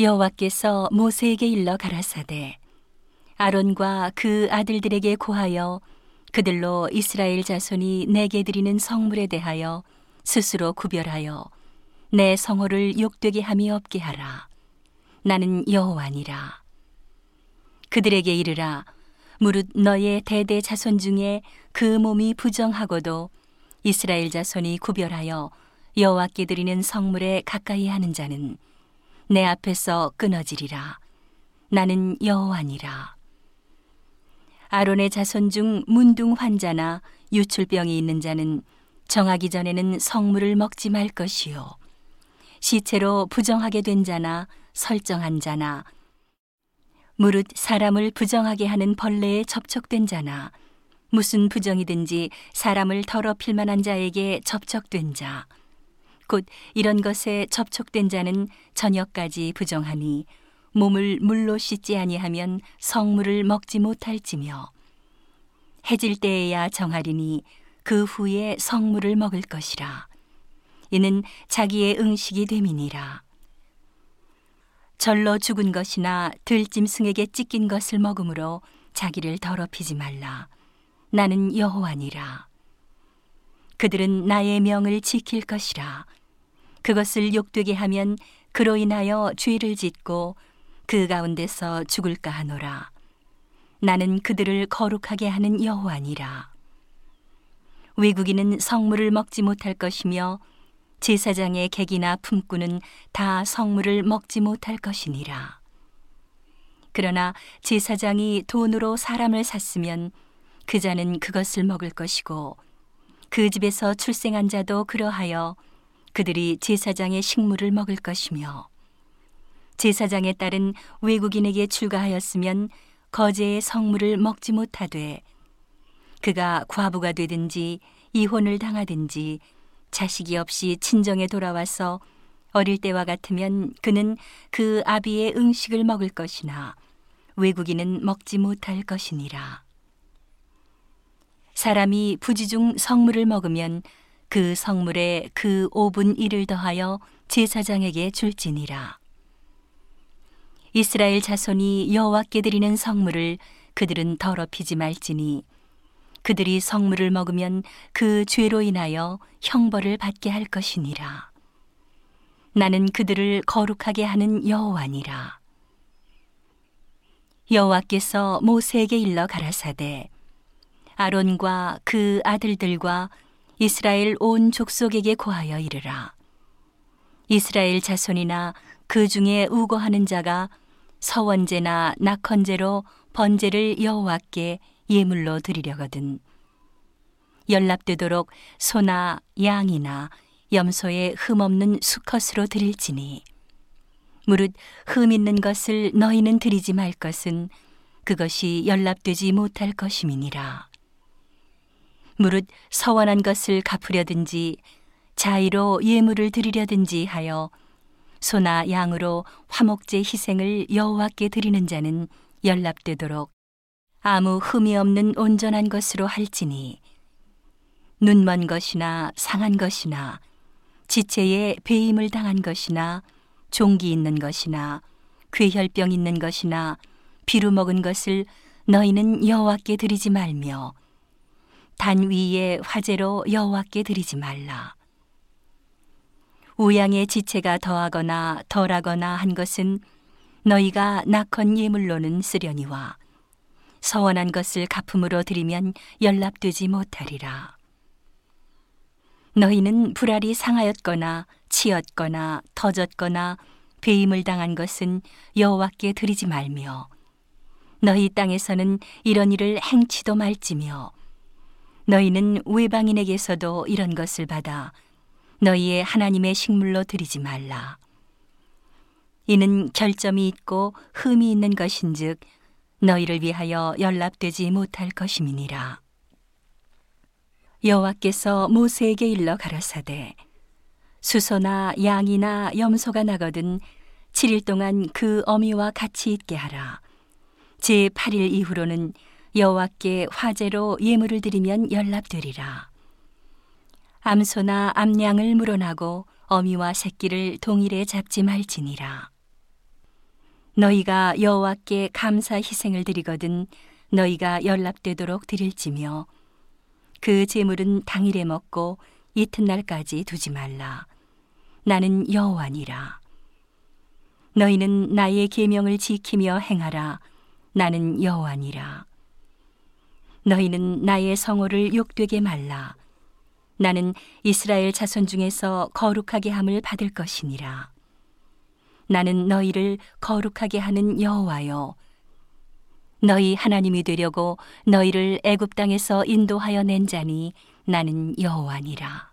여호와께서 모세에게 일러 가라사대 아론과 그 아들들에게 고하여 그들로 이스라엘 자손이 내게 드리는 성물에 대하여 스스로 구별하여 내 성호를 욕되게 함이 없게 하라. 나는 여호와니라. 그들에게 이르라. 무릇 너의 대대 자손 중에 그 몸이 부정하고도 이스라엘 자손이 구별하여 여호와께 드리는 성물에 가까이 하는 자는 내 앞에서 끊어지리라. 나는 여호와니라. 아론의 자손 중 문둥 환자나 유출병이 있는 자는 정하기 전에는 성물을 먹지 말 것이요. 시체로 부정하게 된 자나 설정한 자나 무릇 사람을 부정하게 하는 벌레에 접촉된 자나 무슨 부정이든지 사람을 더럽힐 만한 자에게 접촉된 자, 곧 이런 것에 접촉된 자는 저녁까지 부정하니 몸을 물로 씻지 아니하면 성물을 먹지 못할지며 해질 때에야 정하리니 그 후에 성물을 먹을 것이라. 이는 자기의 응식이 됨이니라. 절로 죽은 것이나 들짐승에게 찢긴 것을 먹음으로 자기를 더럽히지 말라. 나는 여호와니라. 그들은 나의 명을 지킬 것이라. 그것을 욕되게 하면 그로 인하여 죄를 짓고 그 가운데서 죽을까 하노라. 나는 그들을 거룩하게 하는 여호와니라. 외국인은 성물을 먹지 못할 것이며 제사장의 객이나 품꾼은 다 성물을 먹지 못할 것이니라. 그러나 제사장이 돈으로 사람을 샀으면 그 자는 그것을 먹을 것이고 그 집에서 출생한 자도 그러하여 그들이 제사장의 식물을 먹을 것이며 제사장의 딸은 외국인에게 출가하였으면 거제의 성물을 먹지 못하되 그가 과부가 되든지 이혼을 당하든지 자식이 없이 친정에 돌아와서 어릴 때와 같으면 그는 그 아비의 음식을 먹을 것이나 외국인은 먹지 못할 것이니라. 사람이 부지 중 성물을 먹으면 그 성물에 그 5분 1을 더하여 제사장에게 줄지니라. 이스라엘 자손이 여호와께 드리는 성물을 그들은 더럽히지 말지니 그들이 성물을 먹으면 그 죄로 인하여 형벌을 받게 할 것이니라. 나는 그들을 거룩하게 하는 여호와니라. 여호와께서 모세에게 일러 가라사대 아론과 그 아들들과 이스라엘 온 족속에게 고하여 이르라. 이스라엘 자손이나 그 중에 우거하는 자가 서원제나 낙헌제로 번제를 여호와께 예물로 드리려거든. 연락되도록 소나 양이나 염소의 흠 없는 수컷으로 드릴지니 무릇 흠 있는 것을 너희는 드리지 말 것은 그것이 연락되지 못할 것임이니라. 무릇 서원한 것을 갚으려든지 자의로 예물을 드리려든지 하여 소나 양으로 화목제 희생을 여호와께 드리는 자는 연락되도록 아무 흠이 없는 온전한 것으로 할지니 눈먼 것이나 상한 것이나 지체에 배임을 당한 것이나 종기 있는 것이나 괴혈병 있는 것이나 비루 먹은 것을 너희는 여호와께 드리지 말며 단 위에 화재로 여호와께 드리지 말라. 우양의 지체가 더하거나 덜하거나 한 것은 너희가 낙헌 예물로는 쓰려니와 서원한 것을 갚음으로 드리면 연락되지 못하리라. 너희는 불알이 상하였거나 치였거나 터졌거나 배임을 당한 것은 여호와께 드리지 말며 너희 땅에서는 이런 일을 행치도 말지며 너희는 외방인에게서도 이런 것을 받아 너희의 하나님의 식물로 드리지 말라. 이는 결점이 있고 흠이 있는 것인즉 너희를 위하여 연락되지 못할 것임이니라. 여호와께서 모세에게 일러 가라사대 수소나 양이나 염소가 나거든 7일 동안 그 어미와 같이 있게 하라. 제 8일 이후로는 여호와께 화제로 예물을 드리면 연락되리라. 암소나 암양을 물어나고 어미와 새끼를 동일에 잡지 말지니라. 너희가 여호와께 감사 희생을 드리거든 너희가 연락되도록 드릴지며 그 제물은 당일에 먹고 이튿날까지 두지 말라 나는 여호와니라 너희는 나의 계명을 지키며 행하라 나는 여호와니라 너희는 나의 성호를 욕되게 말라. 나는 이스라엘 자손 중에서 거룩하게 함을 받을 것이니라. 나는 너희를 거룩하게 하는 여호와요 너희 하나님이 되려고 너희를 애굽 땅에서 인도하여 낸 자니 나는 여호와니라